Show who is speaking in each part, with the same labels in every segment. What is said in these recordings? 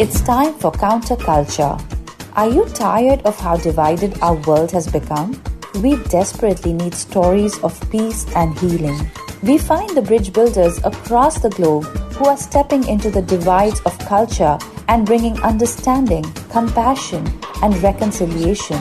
Speaker 1: It's time for Counterculture. Are you tired of how divided our world has become? We desperately need stories of peace and healing. We find the bridge builders across the globe who are stepping into the divides of culture and bringing understanding, compassion, and reconciliation.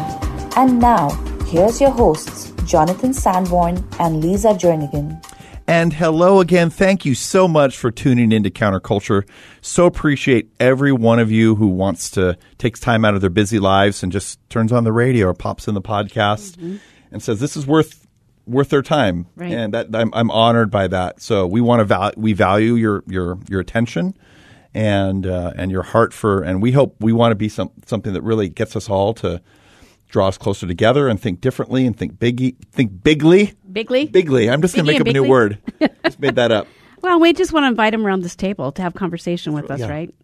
Speaker 1: And now, here's your hosts, Jonathan Sanborn and Lisa Jernigan.
Speaker 2: And hello again. Thank you so much for tuning into Counterculture. So appreciate every one of you who wants to takes time out of their busy lives and just turns on the radio or pops in the podcast mm-hmm. and says this is worth worth their time.
Speaker 3: Right.
Speaker 2: And that I'm, I'm honored by that. So we want to val- we value your your your attention and uh, and your heart for and we hope we want to be some something that really gets us all to draw us closer together and think differently and think bigly. Think bigly.
Speaker 3: Bigly.
Speaker 2: Bigly. I'm just going to make up a new word. just made that up.
Speaker 3: Well, we just want to invite him around this table to have conversation with us,
Speaker 2: yeah.
Speaker 3: right?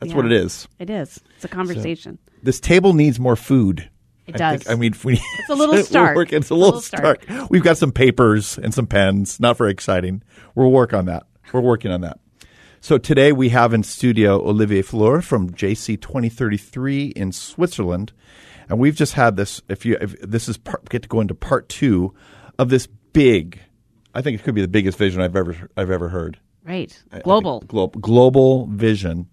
Speaker 2: That's
Speaker 3: Yeah.
Speaker 2: what it is.
Speaker 3: It is. It's a conversation.
Speaker 2: This table needs more food.
Speaker 3: It
Speaker 2: I
Speaker 3: does.
Speaker 2: think- I mean, we,
Speaker 3: It's a little stark.
Speaker 2: it's a
Speaker 3: It's a
Speaker 2: little,
Speaker 3: little stark.
Speaker 2: stark. We've got some papers and some pens. Not very exciting. We'll work on that. We're working on that. So today we have in studio Olivier Fleury from JC 2033 in Switzerland, and we've just had this. If you if this is part, get to go into part two of this big, I think it could be the biggest vision I've ever I've ever heard.
Speaker 3: right.
Speaker 2: I
Speaker 3: Global.
Speaker 2: glo- global vision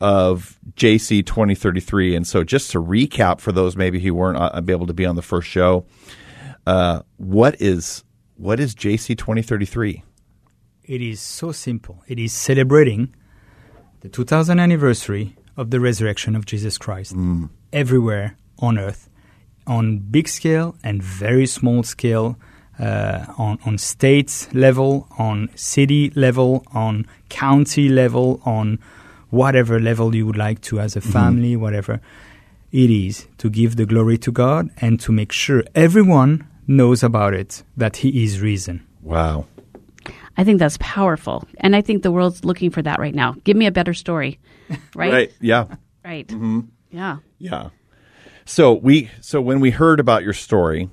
Speaker 2: of JC 2033. And so, just to recap for those maybe who weren't uh, able to be on the first show, uh, what is what is JC 2033?
Speaker 4: It is so simple. It is celebrating the 2000th anniversary of the resurrection of Jesus Christ everywhere on earth, on big scale and very small scale, uh, on, on state level, on city level, on county level, on whatever level you would like to as a family, whatever. It is to give the glory to God and to make sure everyone knows about it, that He is risen.
Speaker 2: Wow.
Speaker 3: I think that's powerful. And I think the world's looking for that right now. Give me a better story. Right?
Speaker 2: Right. Yeah.
Speaker 3: Right.
Speaker 2: Mm-hmm.
Speaker 3: Yeah.
Speaker 2: Yeah. So we so when we heard about your story,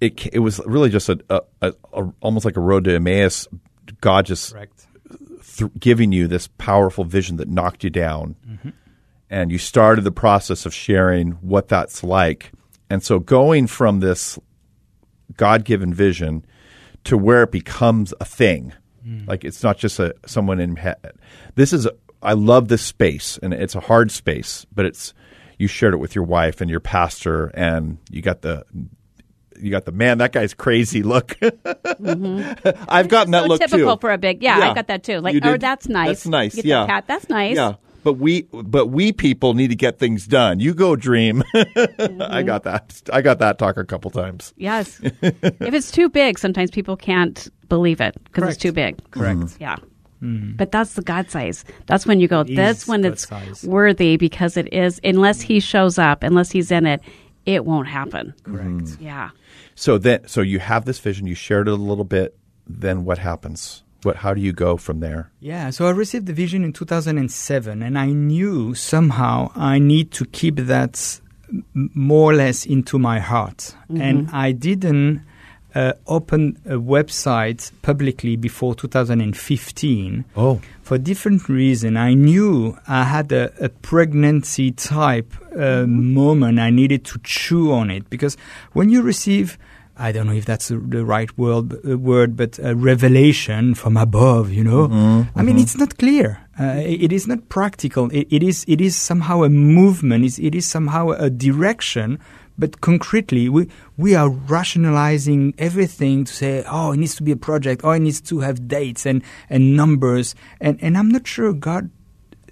Speaker 2: it it was really just a, a, a, a almost like a road to Emmaus. God just th- giving you this powerful vision that knocked you down, mm-hmm. and you started the process of sharing what that's like. And so going from this God given vision to where it becomes a thing, mm. like it's not just a someone in. This is I love this space, and it's a hard space, but it's you shared it with your wife and your pastor, and you got the. You got the man. That guy's crazy. Look, I've gotten that
Speaker 3: so
Speaker 2: look
Speaker 3: typical
Speaker 2: too.
Speaker 3: for a big. Yeah, I got that too. Like, oh, that's nice.
Speaker 2: That's nice.
Speaker 3: Get
Speaker 2: yeah,
Speaker 3: cat. That's nice.
Speaker 2: Yeah, but we, but we people need to get things done. You go dream.
Speaker 3: Mm-hmm.
Speaker 2: I got that. I got that talk a couple times.
Speaker 3: Yes. if it's too big, sometimes people can't believe it because it's too big.
Speaker 4: Correct.
Speaker 3: Yeah. Mm-hmm. But that's the God size. That's when you go,
Speaker 4: It
Speaker 3: that's when it's
Speaker 4: size.
Speaker 3: worthy because it is, unless he mm-hmm. shows up, unless he's in it, it won't happen.
Speaker 4: Correct. Mm-hmm.
Speaker 3: Yeah.
Speaker 2: So then, so you have this vision. You shared it a little bit. Then what happens? What? How do you go from there?
Speaker 4: Yeah, so I received the vision in 2007, and I knew somehow I need to keep that more or less into my heart. And I didn't uh, open a website publicly before 2015
Speaker 2: Oh,
Speaker 4: for different reason. I knew I had a, a pregnancy type uh, moment. I needed to chew on it because when you receive, I don't know if that's the- the right word, uh, word, but a revelation from above, you know, I mean, it's not clear. Uh, it it is not practical. It, it is. It is somehow a movement. It's, it is somehow a direction. But concretely, we we are rationalizing everything to say, oh, it needs to be a project. Oh, it needs to have dates and and numbers. And and I'm not sure God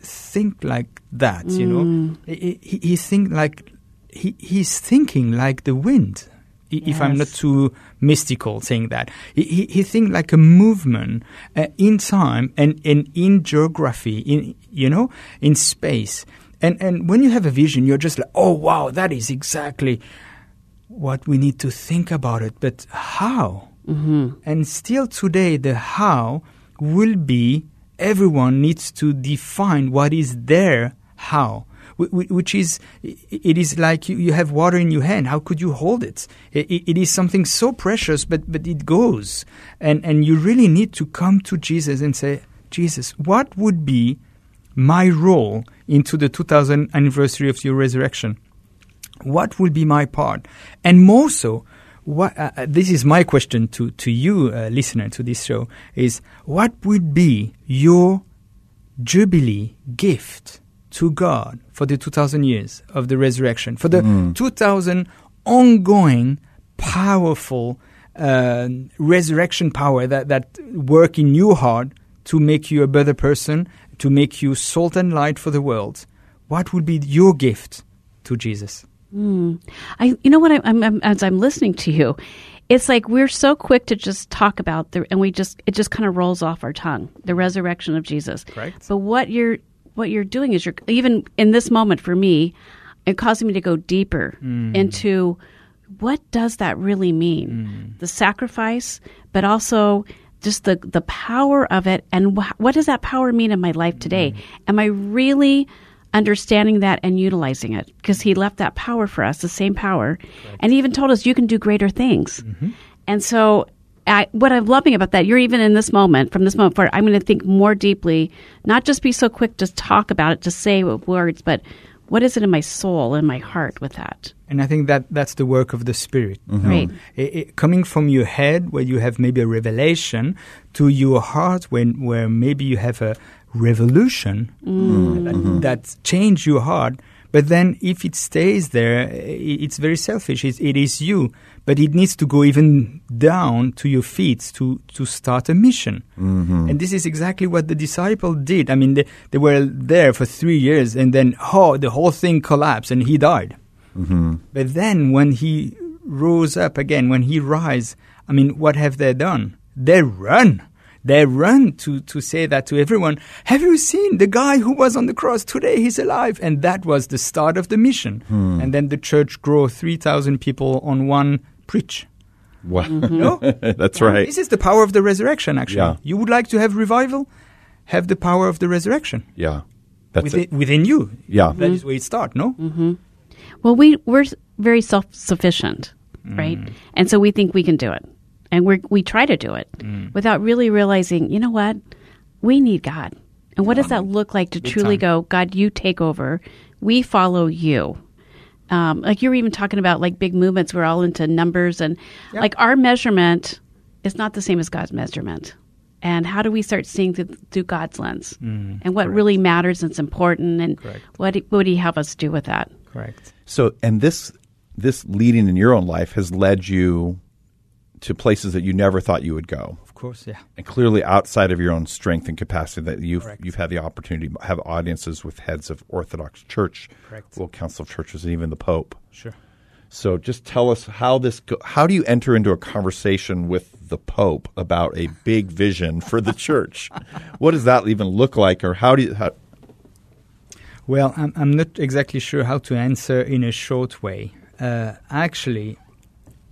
Speaker 4: think like that. You know, he, he, he think like he he's thinking like the wind. i- If I'm not too mystical saying that, he he, he think like a movement uh, in time and, and in geography, in you know, in space. And and when you have a vision, you're just like, oh wow, that is exactly what we need to think about it. But how? Mm-hmm. And still today, the how will be everyone needs to define what is their how. wh- wh- Which is, it is like you, have water in your hand. How could you hold it? It is something so precious, but, but it goes. And, and you really need to come to Jesus and say, Jesus, what would be my role into the 2000th anniversary of your resurrection? What will be my part? And more so, what, uh, uh, this is my question to, to you, uh, listener to this show, is what would be your jubilee gift to God for the 2000 years of the resurrection, for the 2000 ongoing, powerful uh, resurrection power that, that work in your heart to make you a better person, to make you salt and light for the world. What would be your gift to Jesus? Hmm.
Speaker 3: I, you know what? I, I'm, I'm as I'm listening to you, it's like we're so quick to just talk about the, and we just it just kind of rolls off our tongue, the resurrection of Jesus.
Speaker 4: Correct.
Speaker 3: But what you're what you're doing is you're even in this moment for me, it causing me to go deeper hmm. into what does that really mean, hmm. the sacrifice, but also just the the power of it, and wh- what does that power mean in my life today? Mm-hmm. Am I really understanding that and utilizing it because he left that power for us, the same power, and he even told us you can do greater things. Mm-hmm. And so, I, what I'm loving about that, you're even in this moment, from this moment forward, I'm going to think more deeply, not just be so quick to talk about it, to say with words, but what is it in my soul, in my heart with that?
Speaker 4: And I think that that's the work of the Spirit.
Speaker 3: Right.
Speaker 4: I- I- coming from your head, where you have maybe a revelation, to your heart, when where maybe you have a revolution mm. that, mm-hmm. that change your heart. But then, if it stays there, i- it's very selfish. It's, it is you, but it needs to go even down to your feet to to start a mission. Mm-hmm. And this is exactly what the disciple did. I mean, they, they were there for three years, and then oh, the whole thing collapsed, and he died. Mm-hmm. But then when he rose up again, when he rise, I mean, what have they done? They run. They run to, to say that to everyone. Have you seen the guy who was on the cross today? He's alive. And that was the start of the mission. Hmm. And then the church grew 3,000 people on one preach.
Speaker 2: Wow. Mm-hmm.
Speaker 4: No?
Speaker 2: That's right.
Speaker 4: This is the power of the resurrection, actually.
Speaker 2: Yeah.
Speaker 4: You would like to have revival? Have the power of the resurrection
Speaker 2: Yeah. That's
Speaker 4: within,
Speaker 2: it.
Speaker 4: within you.
Speaker 2: Yeah.
Speaker 4: That is mm-hmm. where it starts, no? Mm-hmm.
Speaker 3: Well, we we're very self sufficient, mm. right? And so we think we can do it, and we we try to do it mm. without really realizing, you know what, we need God, and what does that look like to truly
Speaker 4: time.
Speaker 3: go, God, you take over, we follow you. Um, like you were even talking about like big movements, we're all into numbers, and like our measurement is not the same as God's measurement. And how do we start seeing through, through God's lens, and what really matters and is important, and
Speaker 4: Correct.
Speaker 3: what what would He have us do with that?
Speaker 4: Correct.
Speaker 2: So, and this this leading in your own life has led you to places that you never thought you would go,
Speaker 4: Of course, yeah.
Speaker 2: and clearly outside of your own strength and capacity. That you've
Speaker 4: Correct.
Speaker 2: you've had the opportunity to have audiences with heads of Orthodox Church,
Speaker 4: Correct.
Speaker 2: World Council of Churches, and even the Pope.
Speaker 4: Sure.
Speaker 2: So, just tell us how this. Go- how do you enter into a conversation with the Pope about a big vision for the church? what does that even look like, or how do you? How,
Speaker 4: Well, I'm, I'm not exactly sure how to answer in a short way. Uh, actually,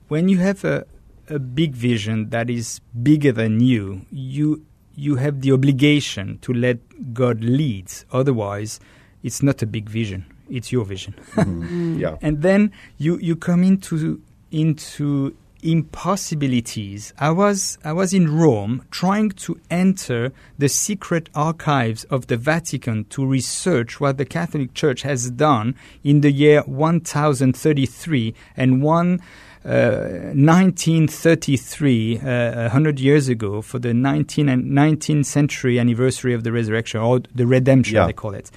Speaker 4: when you have a, a big vision that is bigger than you, you you have the obligation to let God lead. Otherwise, it's not a big vision; it's your vision. Mm-hmm. Mm.
Speaker 2: yeah.
Speaker 4: and then you you come into into impossibilities. I was I was in Rome trying to enter the secret archives of the Vatican to research what the Catholic Church has done in the year 1033 and one. Uh, 1933, uh, 100 years ago, for the 19 and 19th century anniversary of the resurrection, or the redemption,
Speaker 2: Yeah.
Speaker 4: they call it.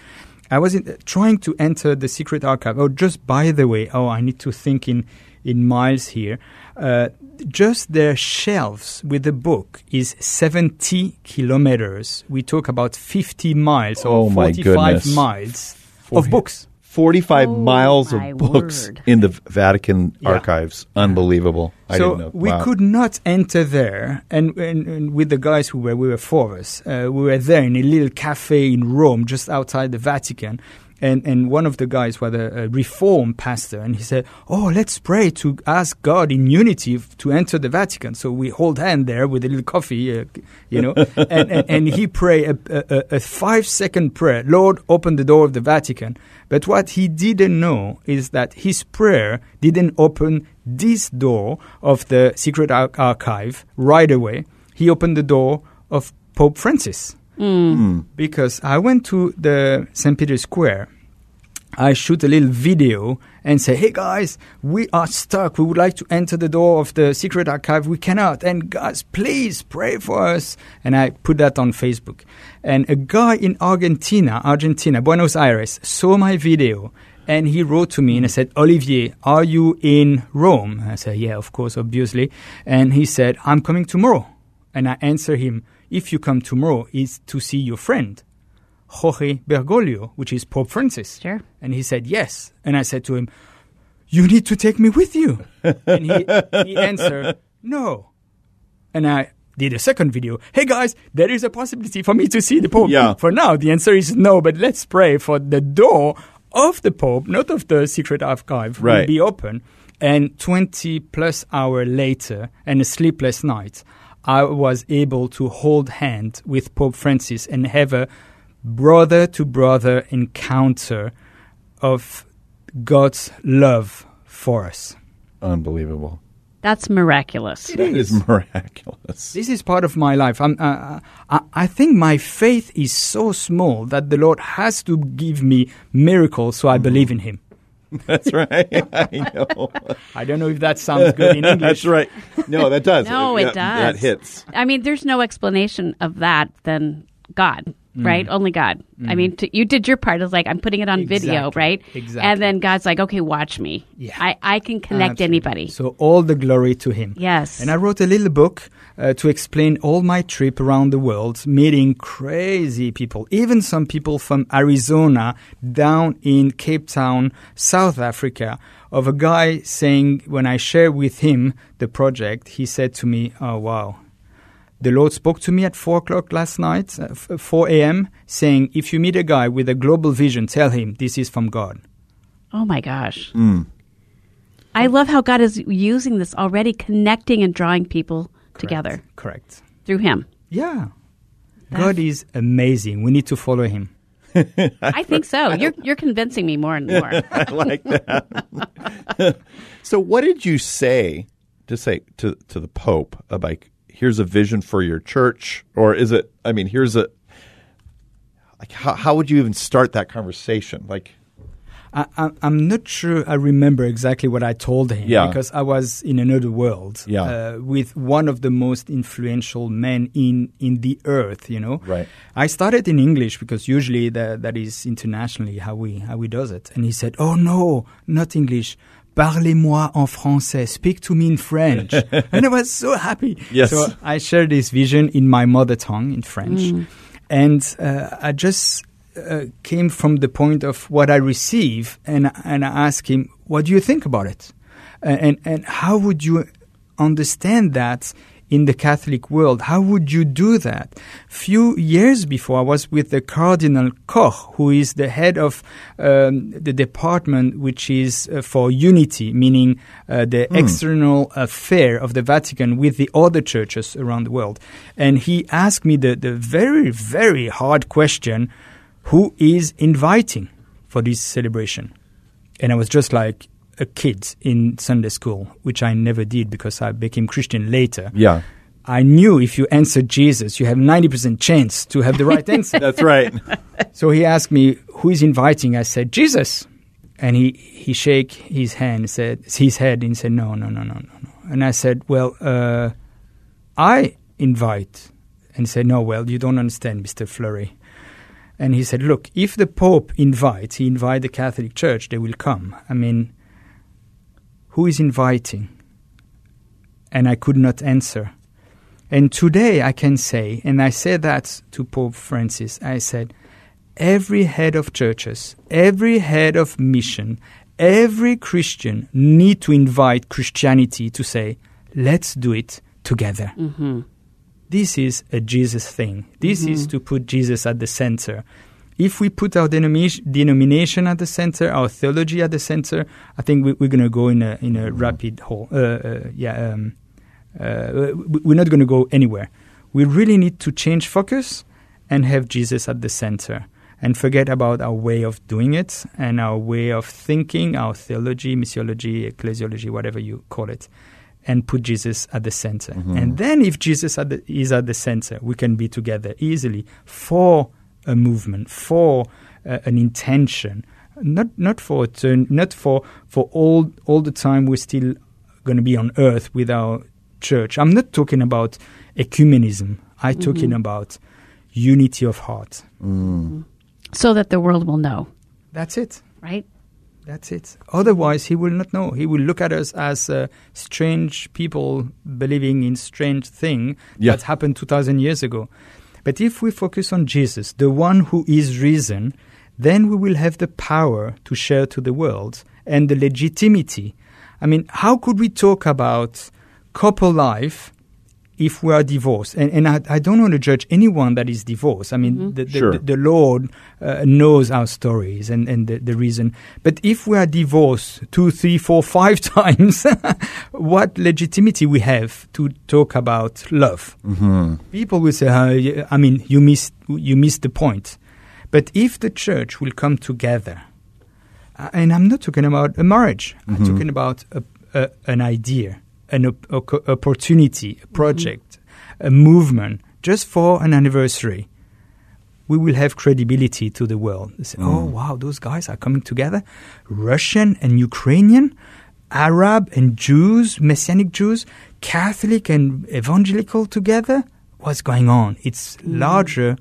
Speaker 4: I was in, trying to enter the secret archive. Oh, just by the way, oh, I need to think in in miles here. Uh, just their shelves with the book is 70 kilometers. We talk about 50 miles or
Speaker 2: Oh,
Speaker 4: 45
Speaker 2: goodness.
Speaker 4: miles of books.
Speaker 2: 45
Speaker 3: Oh,
Speaker 2: miles of books
Speaker 3: word.
Speaker 2: in the Vatican
Speaker 4: Yeah.
Speaker 2: archives. Unbelievable. I
Speaker 4: so
Speaker 2: didn't know.
Speaker 4: we
Speaker 2: Wow.
Speaker 4: could not enter there, and, and, and with the guys who were, we were four of us. Uh, we were there in a little cafe in Rome, just outside the Vatican. And, and one of the guys was a, a reform pastor, and he said, "Oh, let's pray to ask God in unity f- to enter the Vatican." So we hold hand there with a little coffee, uh, you know, and, and, and he pray a, a, a five second prayer. Lord, open the door of the Vatican. But what he didn't know is that his prayer didn't open this door of the secret ar- archive right away. He opened the door of Pope Francis. Because I went to the St. Peter's Square. I shoot a little video and say, "Hey guys, we are stuck. We would like to enter the door of the secret archive. We cannot. And guys, please pray for us." And I put that on Facebook. And a guy in Argentina, Argentina, Buenos Aires, saw my video and he wrote to me and I said, Olivier, are you in Rome? I said, Yeah, of course, obviously. And he said, I'm coming tomorrow. And I answer him, If you come tomorrow, is to see your friend, Jorge Bergoglio, which is Pope Francis.
Speaker 3: Sure.
Speaker 4: And he said, Yes. And I said to him, You need to take me with you. and he, he answered, No. And I did a second video. Hey guys, there is a possibility for me to see the Pope.
Speaker 2: Yeah.
Speaker 4: For now, the answer is no, but let's pray for the door of the Pope, not of the secret archive, will be open. And 20 plus hour later, and a sleepless night, I was able to hold hand with Pope Francis and have a brother to brother encounter of God's love for us.
Speaker 2: Unbelievable.
Speaker 3: That's miraculous.
Speaker 2: That is miraculous.
Speaker 4: This is part of my life. I'm, uh, I, I think my faith is so small that the Lord has to give me miracles so I believe in Him.
Speaker 2: That's right. I know.
Speaker 4: I don't know if that sounds good in English.
Speaker 2: That's right. No, that does.
Speaker 3: No,
Speaker 2: Yeah,
Speaker 3: it does.
Speaker 2: That hits.
Speaker 3: I mean, there's no explanation of that than God,
Speaker 4: Mm.
Speaker 3: right? Only God. I mean, t- you did your part. It's like I'm putting it on video, right?
Speaker 4: Exactly.
Speaker 3: And then God's like, okay, watch me.
Speaker 4: Yeah.
Speaker 3: I, I can connect
Speaker 4: Absolutely.
Speaker 3: anybody.
Speaker 4: So all the glory to Him.
Speaker 3: Yes.
Speaker 4: And I wrote a little book uh, to explain all my trip around the world, meeting crazy people, even some people from Arizona down in Cape Town, South Africa, of a guy saying, when I shared with him the project, he said to me, Oh, wow. The Lord spoke to me at 4 o'clock last night, uh, 4 a.m., saying, If you meet a guy with a global vision, tell him this is from God.
Speaker 3: Oh my gosh. I love how God is using this already, connecting and drawing people together
Speaker 4: Correct.
Speaker 3: through Him.
Speaker 4: Yeah. God is amazing. We need to follow him.
Speaker 3: I think so. You're you're convincing me more and more.
Speaker 2: I like that. so, what did you say to say to to the Pope about like, here's a vision for your church, or is it? I mean, here's a like how how would you even start that conversation? Like,
Speaker 4: I, I'm not sure I remember exactly what I told him
Speaker 2: Yeah.
Speaker 4: because I was in another world
Speaker 2: Yeah.
Speaker 4: uh, with one of the most influential men in, in the earth, you know.
Speaker 2: Right.
Speaker 4: I started in English because usually that, that is internationally how we, how we does it. And he said, oh no, not English. Parlez-moi en français. Speak to me in French. and I was so happy.
Speaker 2: Yes.
Speaker 4: So I shared this vision in my mother tongue, in French. And uh, I just uh, came from the point of what I receive, and and I asked him, "What do you think about it?" Uh, and and how would you understand that in the Catholic world? How would you do that? Few years before, I was with the Cardinal Koch, who is the head of um, the department which is uh, for unity, meaning uh, the external affair of the Vatican with the other churches around the world. And he asked me the, the very, very hard question who is inviting for this celebration? And I was just like a kid in Sunday school, which I never did because I became Christian later.
Speaker 2: yeah,
Speaker 4: I knew if you answered Jesus, you have 90% chance to have the right answer.
Speaker 2: that's right.
Speaker 4: So he asked me, who is inviting? I said, Jesus. And he, he shake his hand, said, his head and said, no, no, no, no, no, no. And I said, well, uh, I invite. And said, no, well, you don't understand, Mr. Fleury. And he said, look, if the Pope invites, he invite the Catholic Church, they will come. I mean, who is inviting? And I could not answer. And today I can say, and I said that to Pope Francis, I said, every head of churches, every head of mission, every Christian need to invite Christianity to say, let's do it together. Mm-hmm. This is a Jesus thing. This is mm-hmm. to put Jesus at the center. If we put our denomination, denomination at the center, our theology at the center, I think we, we're going to go in a in a rapid hole. Uh, uh, yeah, um, uh, we- we're not going to go anywhere. We really need to change focus and have Jesus at the center and forget about our way of doing it and our way of thinking, our theology, missiology, ecclesiology, whatever you call it, and put Jesus at the center. And then, if Jesus at the, is at the center, we can be together easily for a movement, for uh, an intention, not not for a turn, not for for all all the time we're still going to be on earth with our church. I'm not talking about ecumenism. I'm talking about unity of heart.
Speaker 3: so that the world will know,
Speaker 4: That's it.
Speaker 3: right?
Speaker 4: That's it. Otherwise, he will not know. He will look at us as uh, strange people believing in strange thing
Speaker 2: Yeah.
Speaker 4: that happened 2,000 years ago. But if we focus on Jesus, the one who is risen, then we will have the power to share to the world and the legitimacy. I mean, how could we talk about couple life if we are divorced? And, and I, I don't want to judge anyone that is divorced. I mean, the, the,
Speaker 2: Sure.
Speaker 4: the, the Lord uh, knows our stories and, and the, the reason. But if we are divorced two, three, four, five times, what legitimacy we have to talk about love? People will say, "Uh, y- I mean, you missed, you missed the point. But if the church will come together, uh, and I'm not talking about a marriage, I'm talking about a, a, an idea, an op- op- opportunity, a project, a movement, just for an anniversary. We will have credibility to the world. They say, oh, mm. wow, those guys are coming together. Russian and Ukrainian, Arab and Jews, Messianic Jews, Catholic and evangelical together. What's going on? It's mm. larger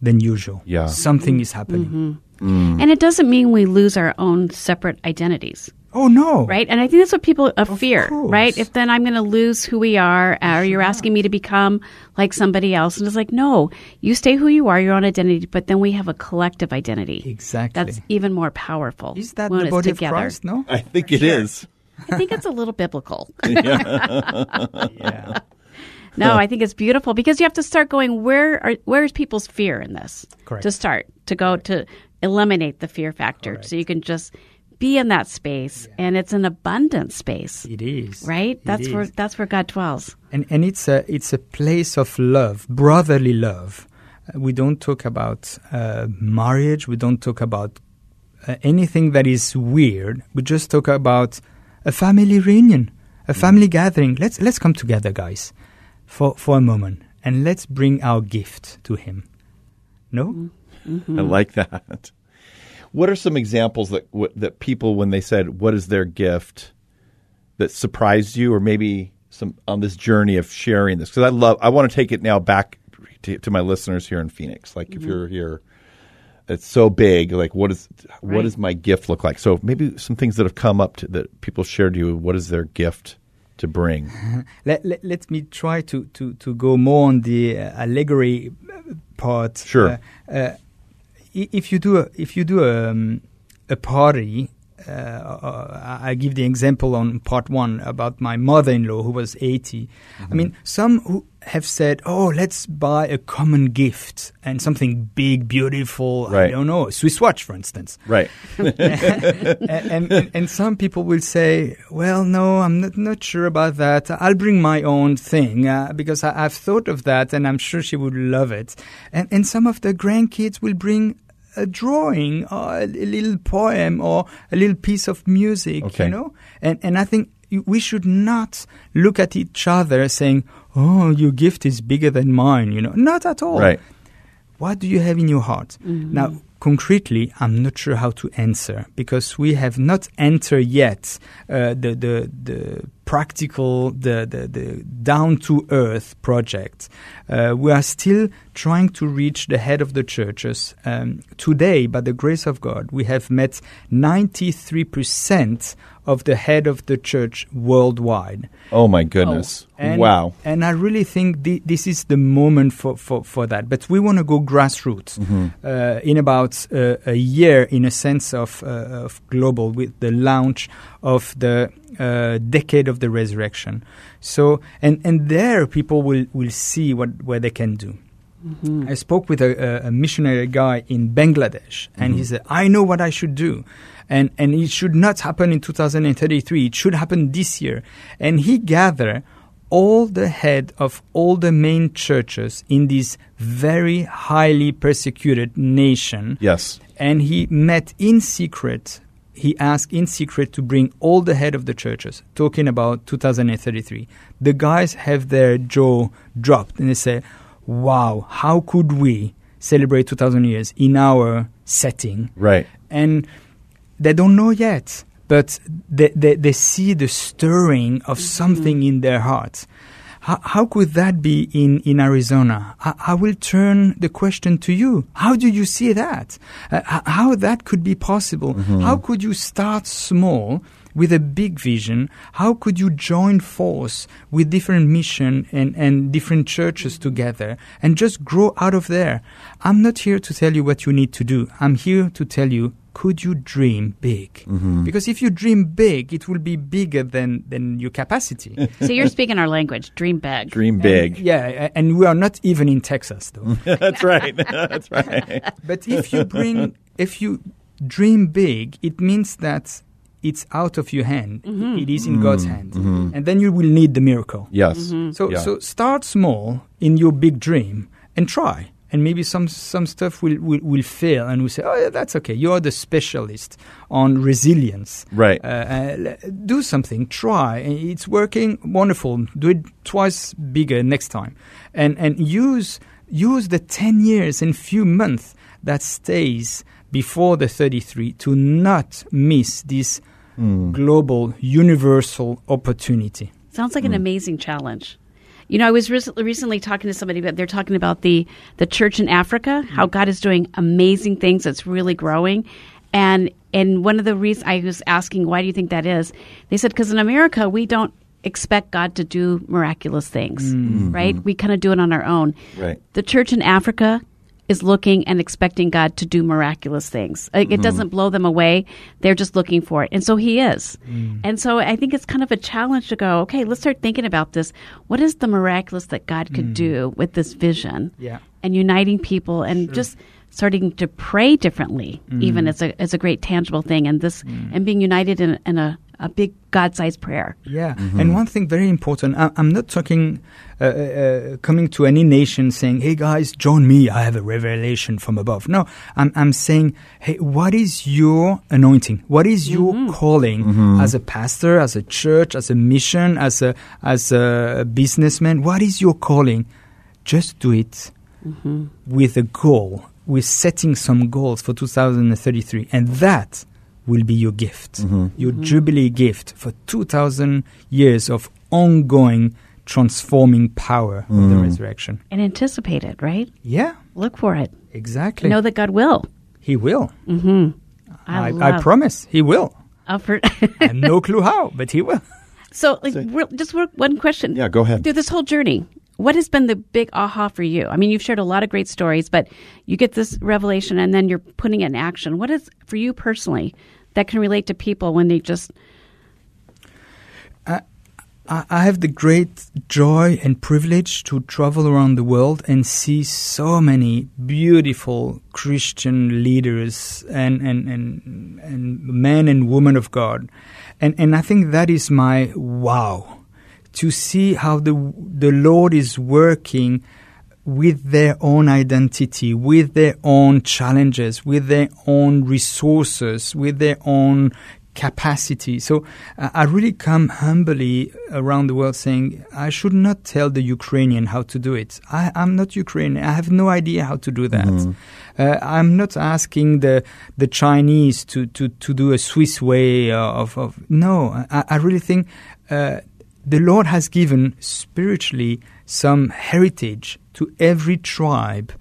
Speaker 4: than usual.
Speaker 2: Yeah.
Speaker 4: Something is happening. Mm-hmm.
Speaker 3: And it doesn't mean we lose our own separate identities,
Speaker 4: Oh, no.
Speaker 3: right? And I think that's what people uh, fear,
Speaker 4: course.
Speaker 3: right? If then I'm going to lose who we are, or you're asking me to become like somebody else, and it's like, no, you stay who you are, your own identity, but then we have a collective identity.
Speaker 4: Exactly.
Speaker 3: That's even more powerful.
Speaker 4: Is that
Speaker 3: when
Speaker 4: the
Speaker 3: it's
Speaker 4: body of Christ? No.
Speaker 2: I think it is.
Speaker 3: I think it's a little biblical.
Speaker 4: yeah.
Speaker 3: No, I think it's beautiful because you have to start going where are where is people's fear in this?
Speaker 4: Correct.
Speaker 3: To start to go to eliminate the fear factor, so you can just be in that space, and it's an abundant space,
Speaker 4: It is
Speaker 3: right?
Speaker 4: It
Speaker 3: That's where that's where God dwells.
Speaker 4: and and it's a it's a place of love, brotherly love. Uh, we don't talk about uh, marriage. We don't talk about uh, anything that is weird. We just talk about a family reunion, a family gathering. Let's let's come together, guys, for for a moment, and let's bring our gift to Him. No,
Speaker 2: I like that. What are some examples that w- that people, when they said, "What is their gift," that surprised you, or maybe some on this journey of sharing this? Because I love, I want to take it now back to, to my listeners here in Phoenix. Like, if you're here, it's so big. Like, what is what does my gift look like? So maybe some things that have come up to, that people shared to you. What is their gift to bring?
Speaker 4: let, let, let me try to, to, to go more on the uh, allegory uh, part.
Speaker 2: Sure.
Speaker 4: Uh, uh, if you do a, if you do a, um, a party, uh, uh, I give the example on part one about my mother-in-law who was 80. I mean, some who have said, "Oh, let's buy a common gift and something big, beautiful." I don't know, a Swiss watch, for instance
Speaker 2: right.
Speaker 4: and, and, and some people will say, well, no, I'm not, not sure about that. I'll bring my own thing uh, because I, I've thought of that and I'm sure she would love it. And, and some of the grandkids will bring a drawing or a, little poem or a little piece of music,
Speaker 2: Okay.
Speaker 4: you know? And, and I think we should not look at each other saying, oh, your gift is bigger than mine, you know? Not at all
Speaker 2: Right.
Speaker 4: what do you have in your heart? Now, concretely, I'm not sure how to answer because we have not entered yet uh, the, the the practical, the the, the down to earth project. Uh, we are still trying to reach the head of the churches. Um, today, by the grace of God, we have met 93 percent of the head of the church worldwide.
Speaker 2: Oh my goodness!
Speaker 4: And,
Speaker 2: wow.
Speaker 4: And I really think thi- this is the moment for, for, for that. But we want to go grassroots uh, in about uh, a year, in a sense of, uh, of global, with the launch of the uh, decade of the resurrection. So, and, and there people will, will see what, what they can do. I spoke with a, a, a missionary guy in Bangladesh, and he said, "I know what I should do, and and it should not happen in 2033. It should happen this year." And he gathered all the head of all the main churches in this very highly persecuted nation,
Speaker 2: Yes.
Speaker 4: and he met in secret he asked in secret to bring all the head of the churches, talking about 2033. The guys have their jaw dropped and they say, wow, how could we celebrate 2000 years in our setting?
Speaker 2: Right.
Speaker 4: And they don't know yet, but they, they, they see the stirring of mm-hmm. something in their hearts. How, how could that be in, in Arizona? I, I will turn the question to you. How do you see that? Uh, how that could be possible? How could you start small with a big vision? How could you join force with different mission and, and different churches together and just grow out of there? I'm not here to tell you what you need to do. I'm here to tell you could you dream big? Mm-hmm. Because if you dream big, it will be bigger than, than your capacity.
Speaker 3: So you're speaking our language. Dream big.
Speaker 2: Dream big.
Speaker 4: yeah, a- and we are not even in Texas, though.
Speaker 2: That's right. That's right.
Speaker 4: but if you bring, if you dream big, it means that it's out of your hand. Mm-hmm. It is in God's mm-hmm. hand, and then you will need the miracle.
Speaker 2: Yes.
Speaker 4: So,
Speaker 2: Yeah.
Speaker 4: so start small in your big dream and try. And maybe some some stuff will, will, will fail, and we say, "Oh, yeah, that's okay. You are the specialist on resilience.
Speaker 2: Right.
Speaker 4: Uh, uh, do something. Try. It's working. Wonderful. Do it twice bigger next time, and and use use the ten years and few months that stays before the thirty three to not miss this global universal opportunity.
Speaker 3: Sounds like an amazing challenge. You know, I was recently talking to somebody but they're talking about the the church in Africa, how mm-hmm. God is doing amazing things. It's really growing, and and one of the reasons I was asking why do you think that is? They said because in America we don't expect God to do miraculous things, mm-hmm. right? We kind of do it on our own.
Speaker 2: Right.
Speaker 3: The church in Africa is looking and expecting God to do miraculous things. Like, It mm-hmm. doesn't blow them away. They're just looking for it. And so he is. Mm. And so I think it's kind of a challenge to go, okay, let's start thinking about this. What is the miraculous that God could mm. do with this vision?
Speaker 4: Yeah.
Speaker 3: And uniting people and just starting to pray differently, even mm. as a, as a great tangible thing. And this, and being united in, in a, a big God sized prayer.
Speaker 4: Yeah, and one thing very important. I, I'm not talking uh, uh, uh, coming to any nation saying, "Hey guys, join me. I have a revelation from above." No, I'm I'm saying, "Hey, what is your anointing? What is your calling as a pastor, as a church, as a mission, as a as a businessman? What is your calling? Just do it with a goal, with setting some goals for 2033, and that." Will be your gift, mm-hmm. your mm-hmm. jubilee gift for 2,000 years of ongoing transforming power of the mm-hmm. resurrection.
Speaker 3: And anticipate it, right?
Speaker 4: Yeah,
Speaker 3: Look for it.
Speaker 4: exactly.
Speaker 3: Know that God will.
Speaker 4: he will.
Speaker 3: I,
Speaker 4: I, I promise he will.
Speaker 3: Uh, I've
Speaker 4: I have no clue how, but he will.
Speaker 3: So, like, real, just real- one question.
Speaker 2: Yeah, go ahead.
Speaker 3: Through this whole journey, what has been the big aha for you? I mean, you've shared a lot of great stories, but you get this revelation and then you're putting it in action. What is, for you personally, that can relate to people when they just,
Speaker 4: I, I have the great joy and privilege to travel around the world and see so many beautiful Christian leaders and, and, and, and men and women of God. And, and I think that is my wow to see how the, the Lord is working with their own identity, with their own challenges, with their own resources, with their own capacity. So uh, I really come humbly around the world saying, I should not tell the Ukrainian how to do it. I, I'm not Ukrainian. I have no idea how to do that. Uh, I'm not asking the the Chinese to, to, to do a Swiss way of, of no. I, I really think uh, the Lord has given spiritually some heritage to every tribe.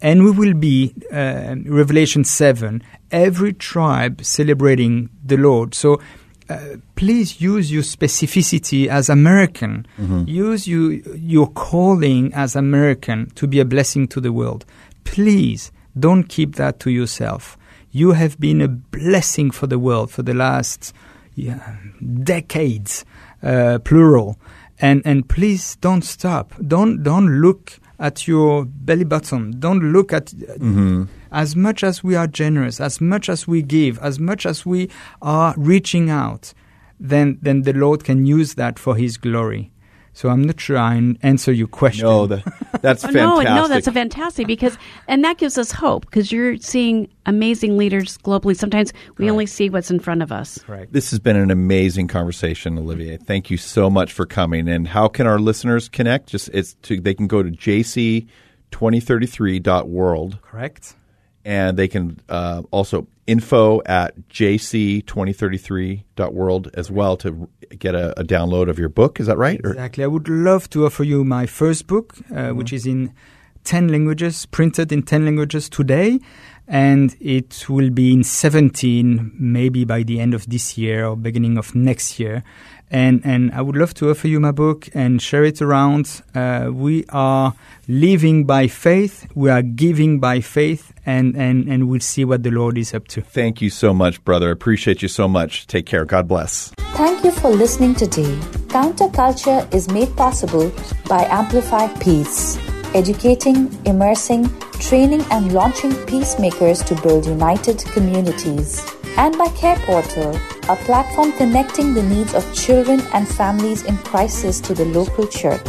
Speaker 4: And we will be uh, revelation 7 every tribe celebrating the lord. So uh, please use your specificity as american. Use you, your calling as american to be a blessing to the world. Please don't keep that to yourself. You have been a blessing for the world for the last yeah, decades uh, plural and and please don't stop. Don't don't look at your belly button. Don't look at mm-hmm. as much as we are generous as much as we give as much as we are reaching out then then the lord can use that for his glory So I'm not sure I an- answer your question.
Speaker 2: No, the, that's
Speaker 3: Oh,
Speaker 2: fantastic.
Speaker 3: no, no, that's a fantastic because, and that gives us hope because you're seeing amazing leaders globally. Sometimes we only see what's in front of us.
Speaker 4: Correct.
Speaker 2: This has been an amazing conversation, Olivier. Thank you so much for coming. And how can our listeners connect? Just it's to, they can go to jc2033.world
Speaker 4: Correct.
Speaker 2: and they can uh, also info at jc2033.world as well to get a, a download of your book. Is that right? Or-
Speaker 4: Exactly. I would love to offer you my first book, uh,
Speaker 2: Mm-hmm.
Speaker 4: which is in 10 languages, printed in 10 languages today. And it will be in 17, maybe by the end of this year or beginning of next year. And, and I would love to offer you my book and share it around. Uh, we are living by faith. We are giving by faith and, and, and we'll see what the Lord is up to.
Speaker 2: Thank you so much, brother. Appreciate you so much. Take care. God bless.
Speaker 1: Thank you for listening today. Counterculture is made possible by Amplify Peace, educating, immersing, training, and launching peacemakers to build united communities. And by Care Portal, a platform connecting the needs of children and families in crisis to the local church.